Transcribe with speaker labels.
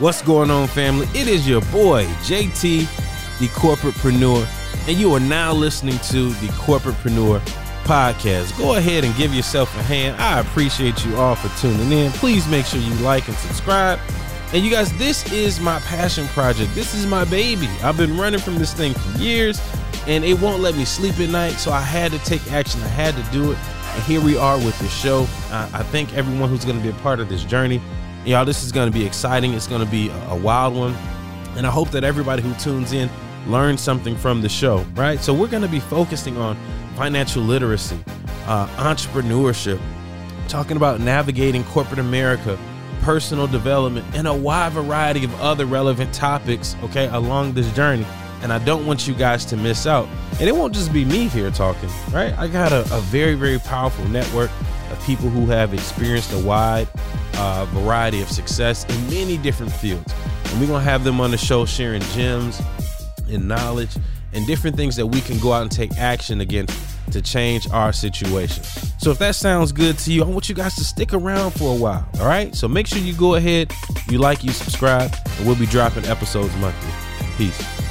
Speaker 1: What's going on, family? It is your boy, JT, the corporatepreneur, and you are now listening to the Corporatepreneur Podcast. Go ahead and give yourself a hand. I appreciate you all for tuning in. Please make sure you like and subscribe. And you guys, this is my passion project. This is my baby. I've been running from this thing for years, and it won't let me sleep at night. So I had to take action. I had to do it. And here we are with the show. Uh, I thank everyone who's going to be a part of this journey. Y'all, this is going to be exciting. It's going to be a wild one. And I hope that everybody who tunes in learns something from the show, right? So, we're going to be focusing on financial literacy, uh, entrepreneurship, talking about navigating corporate America, personal development, and a wide variety of other relevant topics, okay, along this journey. And I don't want you guys to miss out. And it won't just be me here talking, right? I got a, a very, very powerful network of people who have experienced a wide uh, variety of success in many different fields. And we're going to have them on the show sharing gems and knowledge and different things that we can go out and take action against to change our situation. So if that sounds good to you, I want you guys to stick around for a while. All right. So make sure you go ahead, you like, you subscribe, and we'll be dropping episodes monthly. Peace.